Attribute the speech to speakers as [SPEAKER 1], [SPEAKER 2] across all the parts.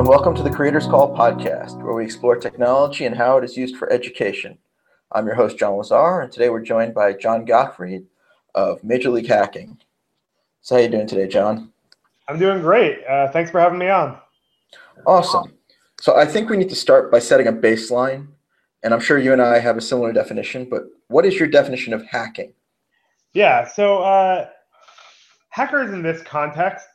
[SPEAKER 1] and welcome to the Creators Call podcast, where we explore technology and how it is used for education. I'm your host, John Lazar, and today we're joined by John Gottfried of Major League Hacking. So, how are you doing today, John?
[SPEAKER 2] I'm doing great. Uh, thanks for having me on.
[SPEAKER 1] Awesome. So, I think we need to start by setting a baseline, and I'm sure you and I have a similar definition. But what is your definition of hacking?
[SPEAKER 2] Yeah. So, uh, hackers in this context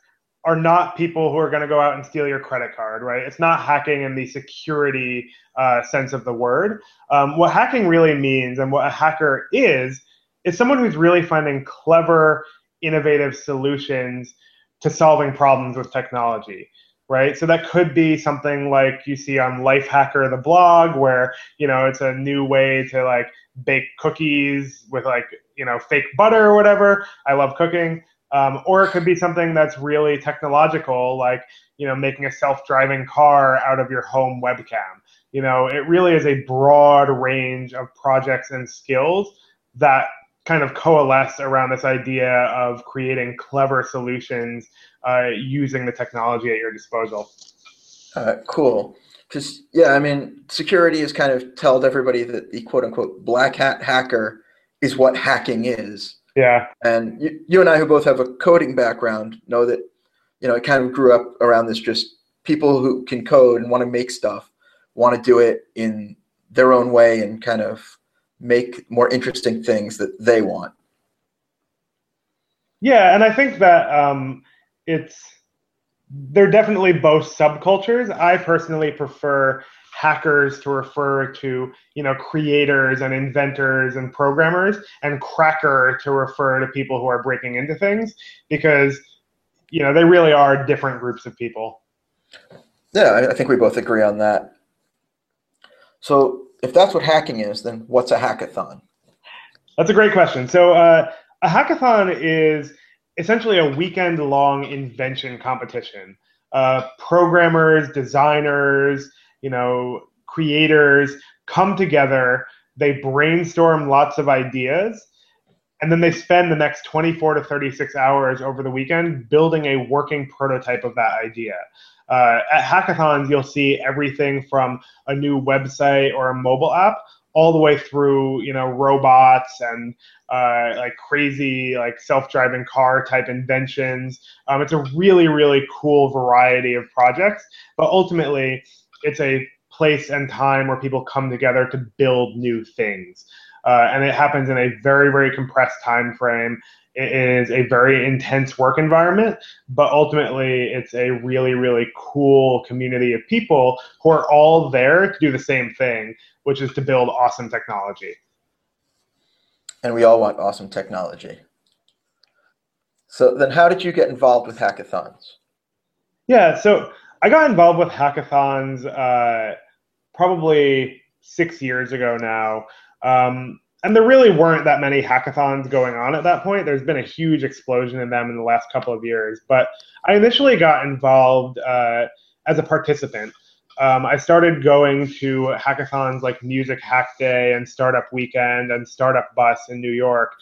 [SPEAKER 2] are not people who are going to go out and steal your credit card, right? It's not hacking in the security uh, sense of the word. Um, what hacking really means and what a hacker is, is someone who's really finding clever, innovative solutions to solving problems with technology right? So that could be something like you see on Lifehacker, the blog, where you know it's a new way to like bake cookies with like you know fake butter or whatever. I love cooking. Um, or it could be something that's really technological, like you know making a self-driving car out of your home webcam. You know, it really is a broad range of projects and skills that kind of coalesce around this idea of creating clever solutions uh, using the technology at your disposal.
[SPEAKER 1] Uh, cool. Because yeah, I mean, security has kind of told everybody that the quote unquote black hat hacker is what hacking is.
[SPEAKER 2] Yeah.
[SPEAKER 1] And you, you and I, who both have a coding background, know that, you know, it kind of grew up around this just people who can code and want to make stuff, want to do it in their own way and kind of make more interesting things that they want.
[SPEAKER 2] Yeah, and I think that um, it's they're definitely both subcultures. I personally prefer hackers to refer to you know creators and inventors and programmers and cracker to refer to people who are breaking into things because you know they really are different groups of people.
[SPEAKER 1] Yeah i think we both agree on that. So if that's what hacking is then what's a hackathon?
[SPEAKER 2] That's a great question. So uh, a hackathon is essentially a weekend long invention competition. Uh, programmers designers you know, creators come together, they brainstorm lots of ideas, and then they spend the next 24 to 36 hours over the weekend building a working prototype of that idea. Uh, at hackathons, you'll see everything from a new website or a mobile app all the way through, you know, robots and uh, like crazy like self-driving car type inventions. Um, it's a really really cool variety of projects, but ultimately it's a place and time where people come together to build new things. Uh, and it happens in a very, very compressed time frame. It is a very intense work environment, but ultimately it's a really, really cool community of people who are all there to do the same thing, which is to build awesome technology.
[SPEAKER 1] And we all want awesome technology. So then how did you get involved with hackathons?
[SPEAKER 2] Yeah, so I got involved with hackathons uh, probably six years ago now. Um, and there really weren't that many hackathons going on at that point. There's been a huge explosion in them in the last couple of years. But I initially got involved uh, as a participant. Um, I started going to hackathons like Music Hack Day and Startup Weekend and Startup Bus in New York.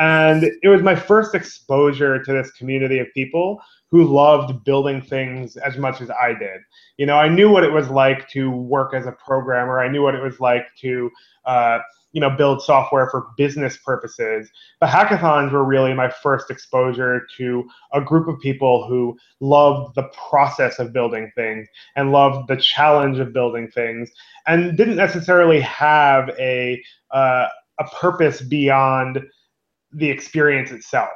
[SPEAKER 2] And it was my first exposure to this community of people who loved building things as much as I did. You know, I knew what it was like to work as a programmer. I knew what it was like to, uh, you know, build software for business purposes. The hackathons were really my first exposure to a group of people who loved the process of building things and loved the challenge of building things and didn't necessarily have a uh, a purpose beyond the experience itself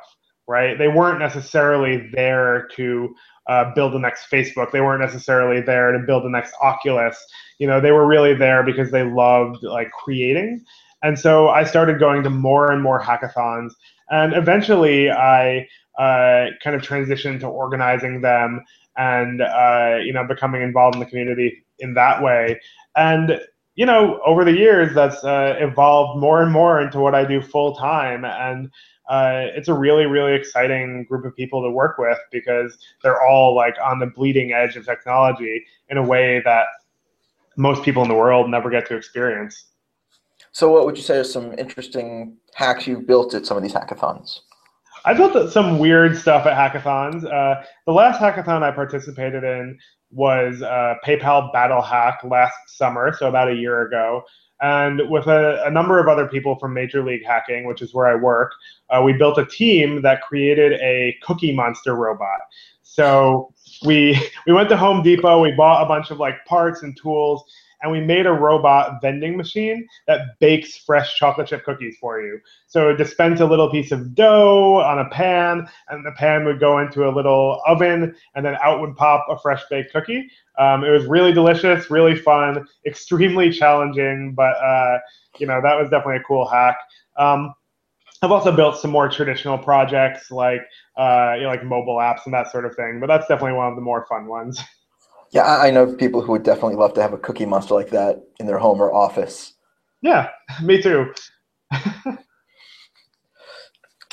[SPEAKER 2] right? They weren't necessarily there to uh, build the next Facebook. They weren't necessarily there to build the next Oculus. You know, they were really there because they loved like creating. And so I started going to more and more hackathons, and eventually I uh, kind of transitioned to organizing them and uh, you know becoming involved in the community in that way. And you know, over the years, that's uh, evolved more and more into what I do full time. And uh, it's a really, really exciting group of people to work with because they're all like on the bleeding edge of technology in a way that most people in the world never get to experience.
[SPEAKER 1] So, what would you say are some interesting hacks you've built at some of these hackathons?
[SPEAKER 2] I built some weird stuff at hackathons. Uh, the last hackathon I participated in was uh, PayPal Battle Hack last summer, so about a year ago. And with a, a, number of other people from Major League Hacking, which is where I work, uh, we built a team that created a Cookie Monster robot. So we we went to Home Depot, we bought a bunch of like parts and tools, and we made a robot vending machine that bakes fresh chocolate chip cookies for you. So it dispense a little piece of dough on a pan, and the pan would go into a little oven, and then out would pop a fresh baked cookie. Um, it was really delicious, really fun, extremely challenging, but uh, you know that was definitely a cool hack. Um, I've also built some more traditional projects like uh, you know, like mobile apps and that sort of thing, but that's definitely one of the more fun ones.
[SPEAKER 1] Yeah, I know people who would definitely love to have a cookie monster like that in their home or office.
[SPEAKER 2] Yeah, me too.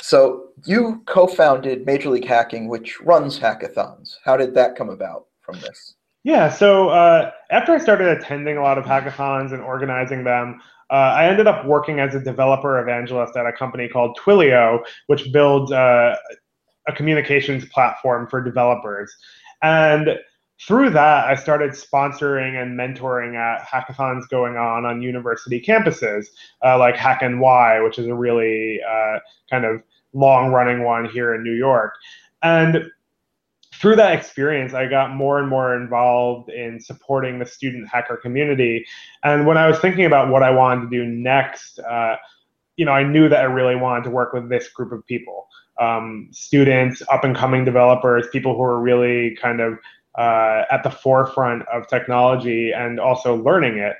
[SPEAKER 1] so you co-founded Major League Hacking, which runs hackathons. How did that come about from this?
[SPEAKER 2] Yeah, so uh, after I started attending a lot of hackathons and organizing them, uh, I ended up working as a developer evangelist at a company called Twilio, which builds uh, a communications platform for developers. And through that, I started sponsoring and mentoring at hackathons going on on university campuses, uh, like HackNY, which is a really uh, kind of long running one here in New York. And through that experience, I got more and more involved in supporting the student hacker community. And when I was thinking about what I wanted to do next, uh, you know, I knew that I really wanted to work with this group of people, um, students, up and coming developers, people who are really kind of uh, at the forefront of technology and also learning it.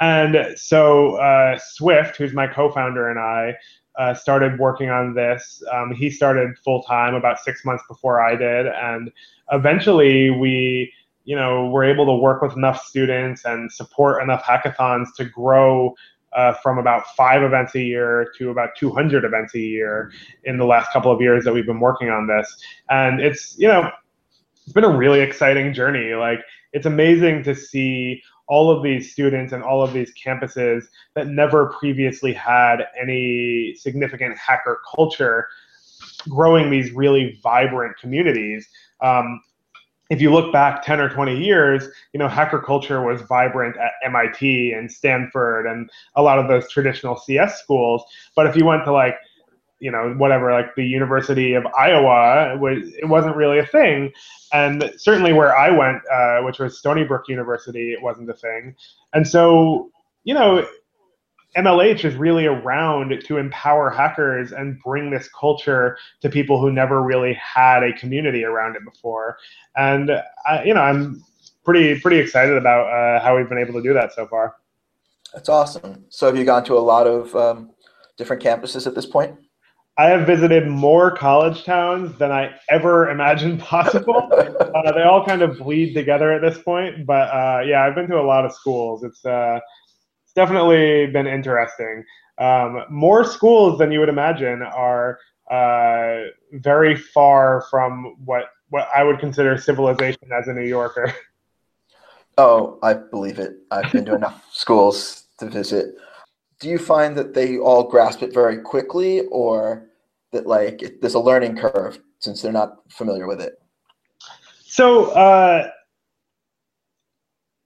[SPEAKER 2] And so uh, Swift, who's my co-founder, and I uh, started working on this. Um, he started full time about six months before I did, and eventually we, you know, were able to work with enough students and support enough hackathons to grow. Uh, from about five events a year to about 200 events a year in the last couple of years that we've been working on this. And it's, you know, it's been a really exciting journey. Like it's amazing to see all of these students and all of these campuses that never previously had any significant hacker culture growing these really vibrant communities. Um, if you look back 10 or 20 years, you know, hacker culture was vibrant at MIT and Stanford and a lot of those traditional CS schools. But if you went to like you know whatever like the University of Iowa it, was, it wasn't really a thing, and certainly where I went, uh, which was Stony Brook University, it wasn't a thing, and so you know. MLH is really around to empower hackers and bring this culture to people who never really had a community around it before. And I, you know, I'm pretty pretty excited about uh, how we've been able to do that so far.
[SPEAKER 1] That's awesome. So have you gone to a lot of um, different campuses at this point?
[SPEAKER 2] I have visited more college towns than I ever imagined possible. uh, they all kind of bleed together at this point, but uh, yeah, I've been to a lot of schools. It's uh, it's definitely been interesting. Um, more schools than you would imagine are uh, very far from what what I would consider civilization as a New Yorker.
[SPEAKER 1] Oh, I believe it. I've been to enough schools to visit do you find that they all grasp it very quickly or that like it, there's a learning curve since they're not familiar with it
[SPEAKER 2] so uh,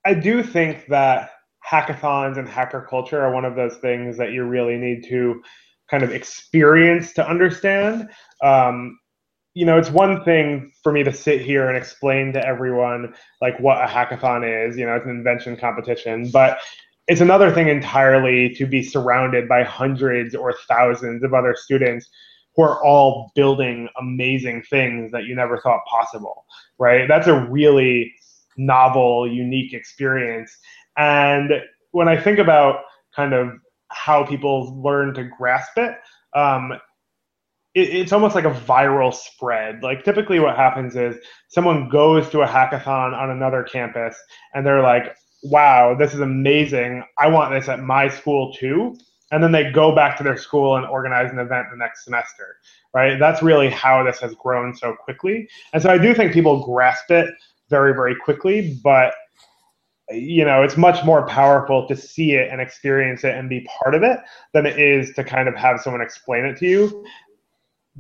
[SPEAKER 2] i do think that hackathons and hacker culture are one of those things that you really need to kind of experience to understand um, you know, it's one thing for me to sit here and explain to everyone like what a hackathon is. You know, it's an invention competition, but it's another thing entirely to be surrounded by hundreds or thousands of other students are all building amazing things that you never thought possible, right? That's a really novel, unique experience. And when I think about kind of how people learn to grasp it, um, it, it's almost like a viral spread. Like typically what happens is someone goes to a hackathon on another campus and they're like, wow, this is amazing. I want this at my school too. And then they go back to their school and organize an event the next semester, right? That's really how this has grown so quickly. And so I do think people grasp it very, very quickly, but you know, it's much more powerful to see it and experience it and be part of it than it is to kind of have someone explain it to you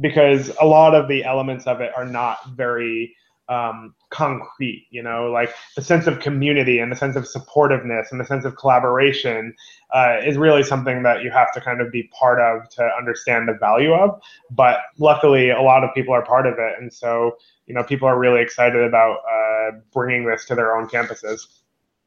[SPEAKER 2] because a lot of the elements of it are not very um, concrete. You know, like the sense of community and the sense of supportiveness and the sense of collaboration uh, is really something that you have to kind of be part of to understand the value of. But luckily, a lot of people are part of it, and so you know, people are really excited about uh, bringing this to their own campuses.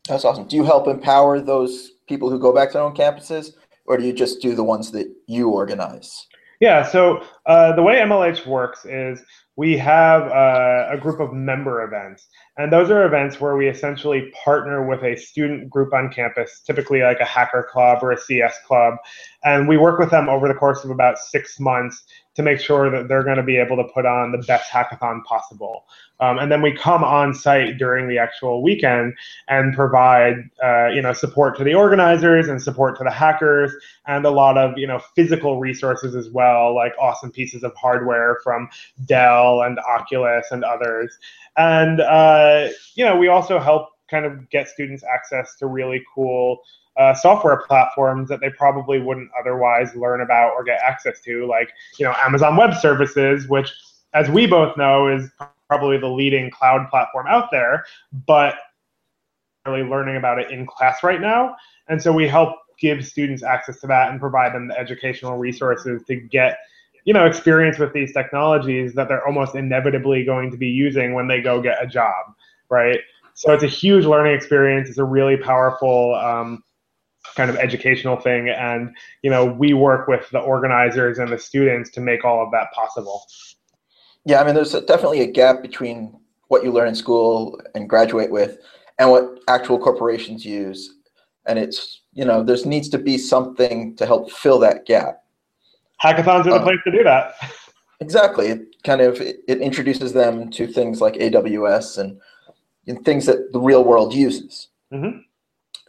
[SPEAKER 1] That's awesome. Do you help empower those people who go back to their own campuses, or do you just do the ones that you organize?
[SPEAKER 2] Yeah, so uh, the way MLH works is we have uh, a group of member events. And those are events where we essentially partner with a student group on campus, typically like a hacker club or a CS club. And we work with them over the course of about six months to make sure that they're going to be able to put on the best hackathon possible. Um, and then we come on site during the actual weekend and provide, uh, you know, support to the organizers and support to the hackers, and a lot of, you know, physical resources as well, like awesome pieces of hardware from Dell and Oculus and others. And uh, you know, we also help kind of get students access to really cool uh, software platforms that they probably wouldn't otherwise learn about or get access to, like you know Amazon Web Services, which, as we both know, is probably the leading cloud platform out there, but really learning about it in class right now. And so we help give students access to that and provide them the educational resources to get you know experience with these technologies that they're almost inevitably going to be using when they go get a job right so it's a huge learning experience it's a really powerful um, kind of educational thing. And you know we work with the organizers and the students to make all of that possible.
[SPEAKER 1] Yeah i mean there's a, definitely a gap between what you learn in school and graduate with and what actual corporations use. And it's you know there needs to be something to help fill that gap.
[SPEAKER 2] Hackathons are the uh, place to do that.
[SPEAKER 1] exactly. It kind of it, it introduces them to things like aws and, and things that the real world uses.
[SPEAKER 2] Mm-hmm.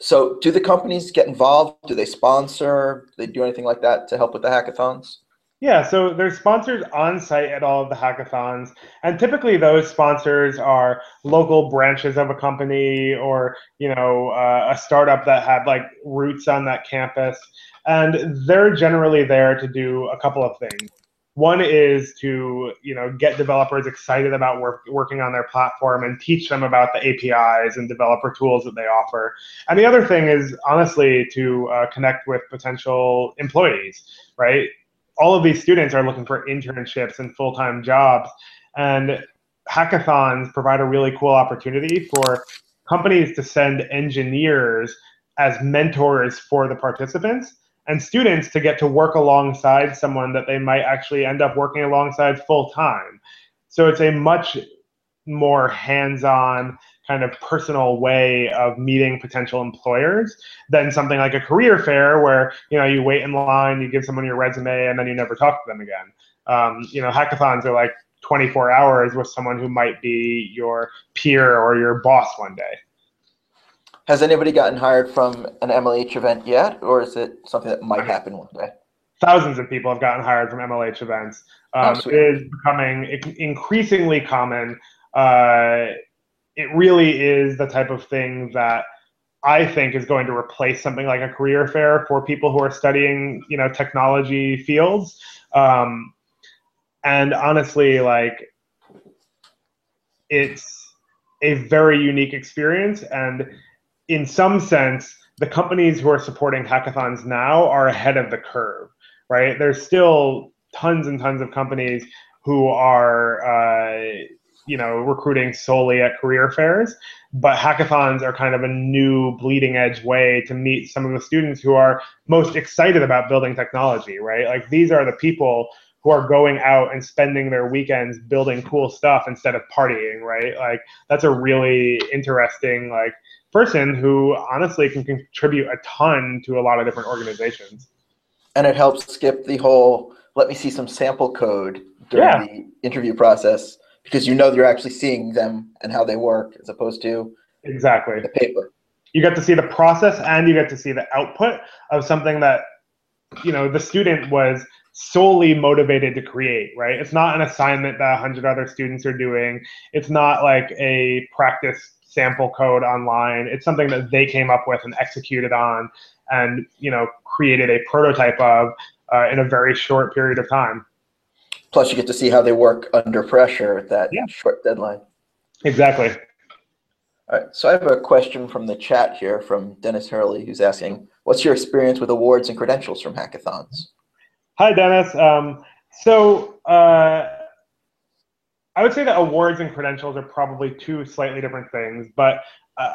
[SPEAKER 1] So, do the companies get involved? Do they sponsor? Do they do anything like that to help with the hackathons?
[SPEAKER 2] Yeah, so there's sponsors on site at all of the hackathons, and typically those sponsors are local branches of a company or you know uh, a startup that had like roots on that campus, and they're generally there to do a couple of things. One is to you know get developers excited about work, working on their platform and teach them about the APIs and developer tools that they offer. And the other thing is honestly to uh, connect with potential employees, right? All of these students are looking for internships and full-time jobs, and hackathons provide a really cool opportunity for companies to send engineers as mentors for the participants and students to get to work alongside someone that they might actually end up working alongside full time. So it's a much more hands-on kind of personal way of meeting potential employers than something like a career fair where you know you wait in line, you give someone your resume, and then you never talk to them again. Um, you know, hackathons are like 24 hours with someone who might be your peer or your boss one day.
[SPEAKER 1] Has anybody gotten hired from an MLH event yet, or is it something that might happen one day?
[SPEAKER 2] Thousands of people have gotten hired from MLH events. Um, oh, it is becoming increasingly common. Uh, it really is the type of thing that I think is going to replace something like a career fair for people who are studying, you know, technology fields. Um, and honestly, like, it's a very unique experience, and in some sense, the companies who are supporting hackathons now are ahead of the curve, right? There's still tons and tons of companies who are, uh, you know, recruiting solely at career fairs, but hackathons are kind of a new bleeding edge way to meet some of the students who are most excited about building technology, right? Like these are the people who are going out and spending their weekends building cool stuff instead of partying, right? Like that's a really interesting like person who honestly can contribute a ton to a lot of different organizations.
[SPEAKER 1] And it helps skip the whole let me see some sample code during yeah. the interview process because you know you're actually seeing them and how they work as opposed to
[SPEAKER 2] exactly
[SPEAKER 1] the paper.
[SPEAKER 2] You get to see the process and you get to see the output of something that you know the student was solely motivated to create, right? It's not an assignment that 100 other students are doing. It's not like a practice sample code online. It's something that they came up with and executed on, and you know created a prototype of uh, in a very short period of time.
[SPEAKER 1] Plus, you get to see how they work under pressure at that yeah. short deadline.
[SPEAKER 2] Exactly.
[SPEAKER 1] All right, so I have a question from the chat here from Dennis Hurley, who's asking, "What's your experience with awards and credentials from hackathons?"
[SPEAKER 2] Hi, Dennis. Um, so uh, I would say that awards and credentials are probably two slightly different things. But uh,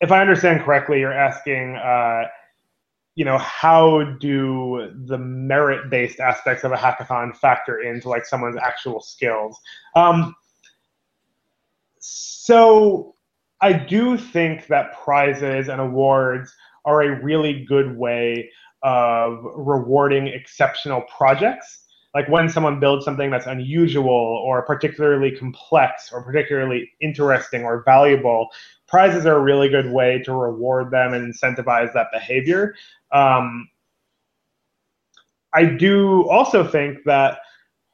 [SPEAKER 2] if I understand correctly, you're asking, uh, you know, how do the merit-based aspects of a hackathon factor into like someone's actual skills? Um, so I do think that prizes and awards are a really good way of rewarding exceptional projects. Like when someone builds something that's unusual or particularly complex or particularly interesting or valuable, prizes are a really good way to reward them and incentivize that behavior. Um, I do also think that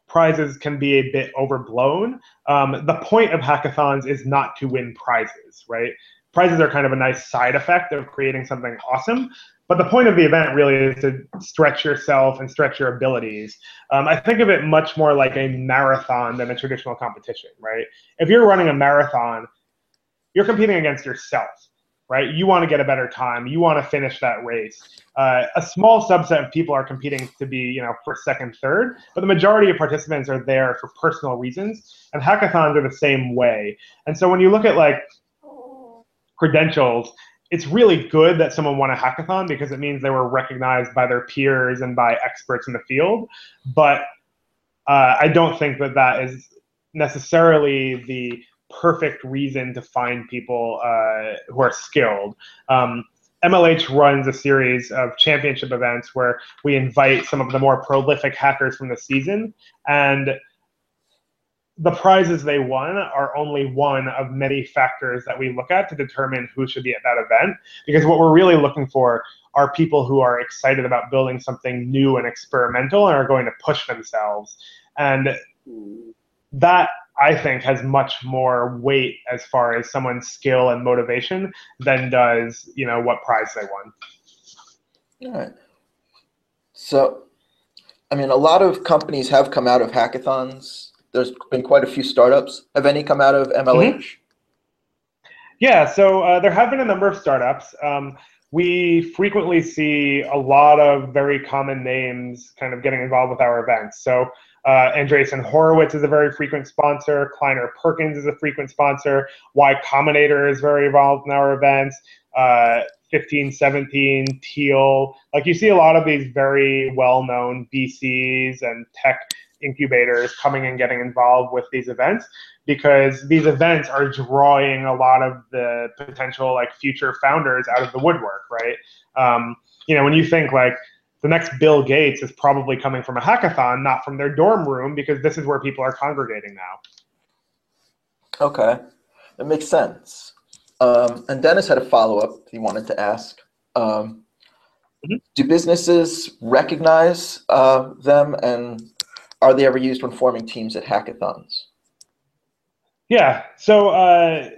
[SPEAKER 2] prizes can be a bit overblown. Um, the point of hackathons is not to win prizes, right? Prizes are kind of a nice side effect of creating something awesome. But the point of the event really is to stretch yourself and stretch your abilities. Um, I think of it much more like a marathon than a traditional competition, right? If you're running a marathon, you're competing against yourself right? You want to get a better time. You want to finish that race. Uh, a small subset of people are competing to be, you know, first, second, third, but the majority of participants are there for personal reasons. And hackathons are the same way. And so when you look at like credentials, it's really good that someone won a hackathon because it means they were recognized by their peers and by experts in the field. But uh, I don't think that that is necessarily the perfect reason to find people uh, who are skilled. Um, MLH runs a series of championship events where we invite some of the more prolific hackers from the season, and the prizes they won are only one of many factors that we look at to determine who should be at that event. Because what we're really looking for are people who are excited about building something new and experimental and are going to push themselves. And that I think has much more weight as far as someone's skill and motivation than does you know what prize they won.
[SPEAKER 1] All right. So, I mean, a lot of companies have come out of hackathons. There's been quite a few startups. Have any come out of MLH? Mm-hmm.
[SPEAKER 2] Yeah, so uh, there have been a number of startups. Um, we frequently see a lot of very common names kind of getting involved with our events. So uh, Andreessen Horowitz is a very frequent sponsor. Kleiner Perkins is a frequent sponsor. Y Combinator is very involved in our events. Uh, 1517, Thiel. Like you see a lot of these very well known VCs and tech incubators coming and getting involved with these events because these events are drawing a lot of the potential like future founders out of the woodwork, right? Um, you know, when you think like the next Bill Gates is probably coming from a hackathon, not from their dorm room, because this is where people are congregating now.
[SPEAKER 1] Okay, that makes sense. Um, and Dennis had a follow up he wanted to ask. Um, mm-hmm. Do businesses recognize uh, them, and are they ever used when forming teams at hackathons?
[SPEAKER 2] Yeah, so uh,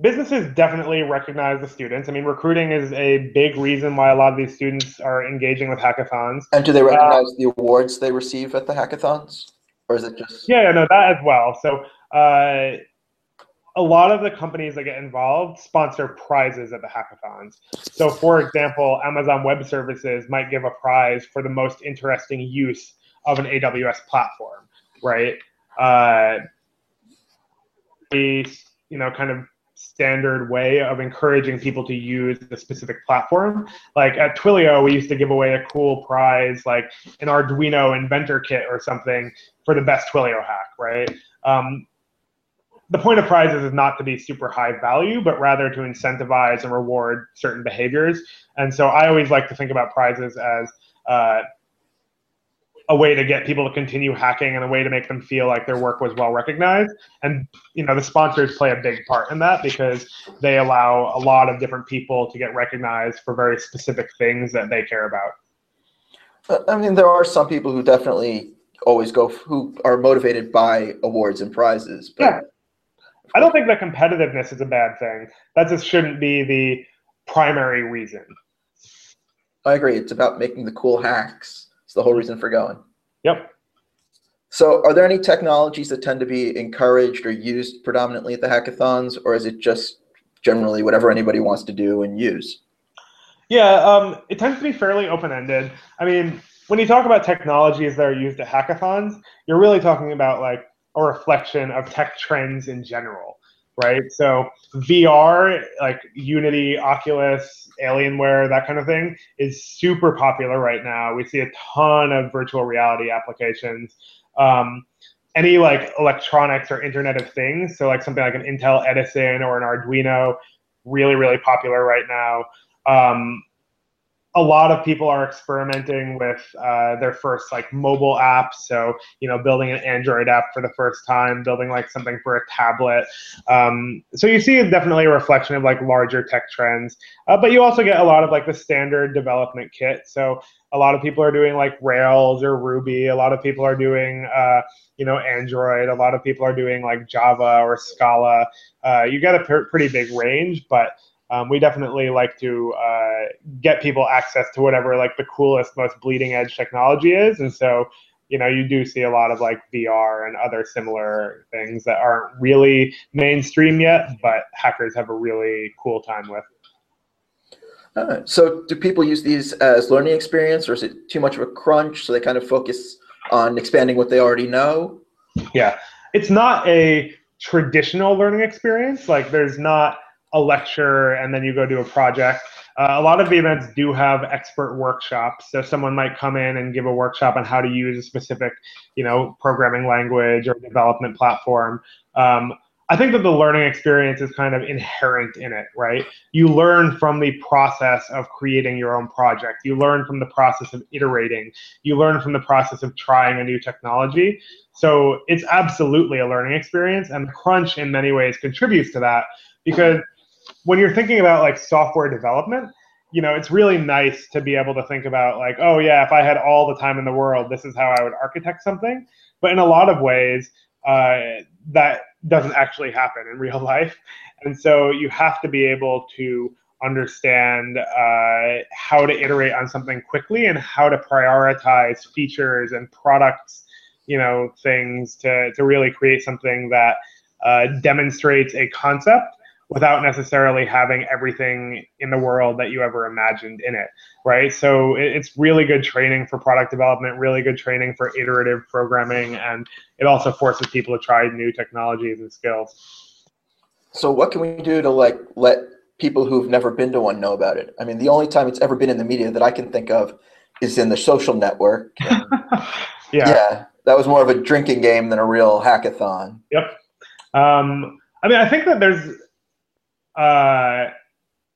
[SPEAKER 2] businesses definitely recognize the students. I mean, recruiting is a big reason why a lot of these students are engaging with hackathons.
[SPEAKER 1] And do they recognize uh, the awards they receive at the hackathons, or is it just?
[SPEAKER 2] Yeah, no, that as well. So. Uh, a lot of the companies that get involved sponsor prizes at the hackathons. So, for example, Amazon Web Services might give a prize for the most interesting use of an AWS platform, right? Uh, a you know kind of standard way of encouraging people to use the specific platform. Like at Twilio, we used to give away a cool prize, like an Arduino inventor kit or something for the best Twilio hack, right? Um, the point of prizes is not to be super high value, but rather to incentivize and reward certain behaviors. And so I always like to think about prizes as uh, a way to get people to continue hacking and a way to make them feel like their work was well recognized. And you know, the sponsors play a big part in that because they allow a lot of different people to get recognized for very specific things that they care about.
[SPEAKER 1] Uh, I mean, there are some people who definitely always go who are motivated by awards and prizes.
[SPEAKER 2] But yeah. I don't think that competitiveness is a bad thing. That just shouldn't be the primary reason.
[SPEAKER 1] I agree. It's about making the cool hacks the whole reason for going.
[SPEAKER 2] Yep.
[SPEAKER 1] So, are there any technologies that tend to be encouraged or used predominantly at the hackathons, or is it just generally whatever anybody wants to do and use?
[SPEAKER 2] Yeah, um, it tends to be fairly open-ended. I mean, when you talk about technologies that are used at hackathons, you're really talking about like a reflection of tech trends in general, right? So VR, like Unity, Oculus, Alienware, that kind of thing, is super popular right now. We see a ton of virtual reality applications um, any like electronics or Internet of Things. So like something like an Intel Edison or an Arduino, really really popular right now. Um, a lot of people are experimenting with uh, their first like mobile app. So you know, building an Android app for the first time, building like something for a tablet. Um, so you see it's definitely a reflection of like larger tech trends, uh, but you also get a lot of like the standard development kit. So a lot of people are doing like Rails or Ruby. A lot of people are doing uh, you know Android. A lot of people are doing like Java or Scala. Uh, you get a pretty big range, but um, we definitely like to uh, get people access to whatever like the coolest, most bleeding edge technology is, and so you know you do see a lot of like VR and other similar things that aren't really mainstream yet, but hackers have a really cool time with.
[SPEAKER 1] Uh, so do people use these as learning experience, or is it too much of a crunch? So they kind of focus on expanding what they already know.
[SPEAKER 2] Yeah, it's not a traditional learning experience. Like there's not a lecture and then you go do a project. Uh, a lot of the events do have expert workshops. So someone might come in and give a workshop on how to use a specific, you know, programming language or development platform. Um, I think that the learning experience is kind of inherent in it, right? You learn from the process of creating your own project. You learn from the process of iterating. You learn from the process of trying a new technology. So it's absolutely a learning experience, and Crunch in many ways contributes to that because when you're thinking about like software development, you know, it's really nice to be able to think about like, oh yeah, if I had all the time in the world, this is how I would architect something. But in a lot of ways, uh, that doesn't actually happen in real life, and so you have to be able to understand uh, how to iterate on something quickly and how to prioritize features and products, you know, things to to really create something that uh, demonstrates a concept without necessarily having everything in the world that you ever imagined in it, right? So it's really good training for product development, really good training for iterative programming, and it also forces people to try new technologies and skills.
[SPEAKER 1] So what can we do to like let people who've never been to one know about it? I mean, the only time it's ever been in the media that I can think of is in the social network.
[SPEAKER 2] yeah.
[SPEAKER 1] yeah, that was more of a drinking game than a real hackathon.
[SPEAKER 2] Yep. Um, I mean, I think that there's uh,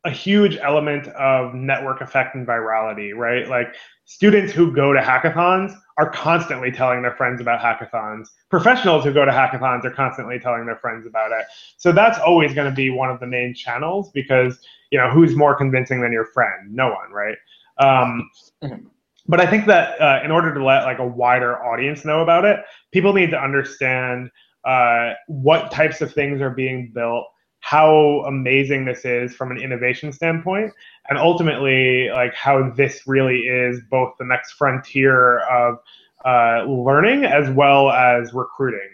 [SPEAKER 2] a huge element of network effect and virality, right? Like students who go to hackathons are constantly telling their friends about hackathons. Professionals who go to hackathons are constantly telling their friends about it. So that's always going to be one of the main channels because you know who's more convincing than your friend? No one, right? Um, mm-hmm. But I think that uh, in order to let like a wider audience know about it, people need to understand uh, what types of things are being built how amazing this is from an innovation standpoint and ultimately like how this really is both the next frontier of uh, learning as well as recruiting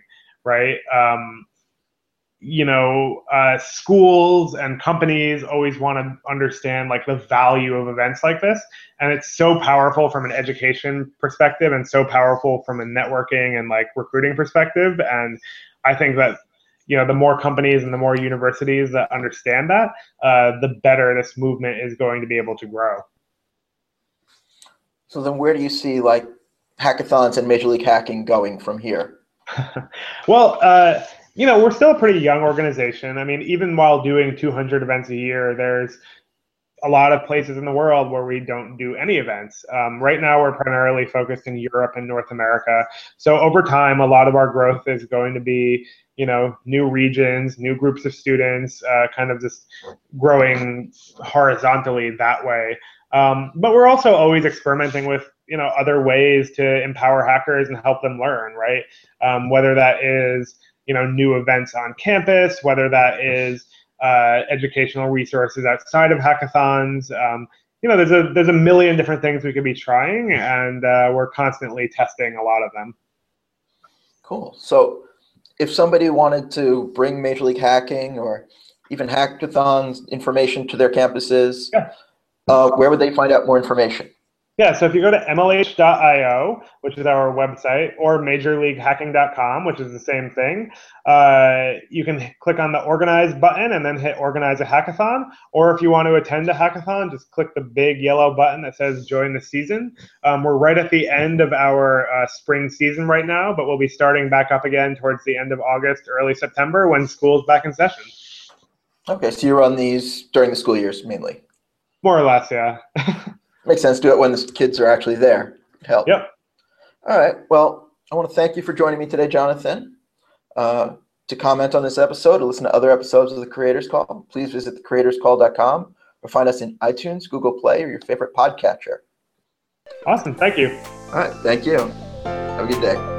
[SPEAKER 2] right? Um, you know uh, schools and companies always want to understand like the value of events like this and it's so powerful from an education perspective and so powerful from a networking and like recruiting perspective and i think that you know the more companies and the more universities that understand that uh, the better this movement is going to be able to grow.
[SPEAKER 1] So then where do you see like hackathons and major league hacking going from here?
[SPEAKER 2] Well uh, you know we're still a pretty young organization. I mean even while doing 200 events a year there's a lot of places in the world where we don't do any events. Um, right now, we're primarily focused in Europe and North America. So over time, a lot of our growth is going to be you know new regions new groups of students uh, kind of just growing horizontally that way um, but we're also always experimenting with you know other ways to empower hackers and help them learn right um, whether that is you know new events on campus whether that is uh, educational resources outside of hackathons um, you know there's a there's a million different things we could be trying and uh, we're constantly testing a lot of them
[SPEAKER 1] Cool. So, if somebody wanted to bring Major League Hacking or even hackathons information to their campuses,
[SPEAKER 2] yeah.
[SPEAKER 1] uh, where would they find out more information?
[SPEAKER 2] Yeah, so if you go to mlh.io, which is our website, or majorleaguehacking.com, which is the same thing, uh, you can click on the organize button and then hit organize a hackathon. Or if you want to attend a hackathon, just click the big yellow button that says join the season. Um, we're right at the end of our uh, spring season right now, but we'll be starting back up again towards the end of August, early September when school's back in session.
[SPEAKER 1] Okay, so you run these during the school years mainly?
[SPEAKER 2] More or less, yeah.
[SPEAKER 1] Makes sense. Do it when the kids are actually there. Help.
[SPEAKER 2] Yeah.
[SPEAKER 1] All right. Well, I want to thank you for joining me today, Jonathan. Uh, to comment on this episode or listen to other episodes of the Creators Call, please visit thecreatorscall.com or find us in iTunes, Google Play, or your favorite podcatcher.
[SPEAKER 2] Awesome. Thank you.
[SPEAKER 1] All right. Thank you. Have a good day.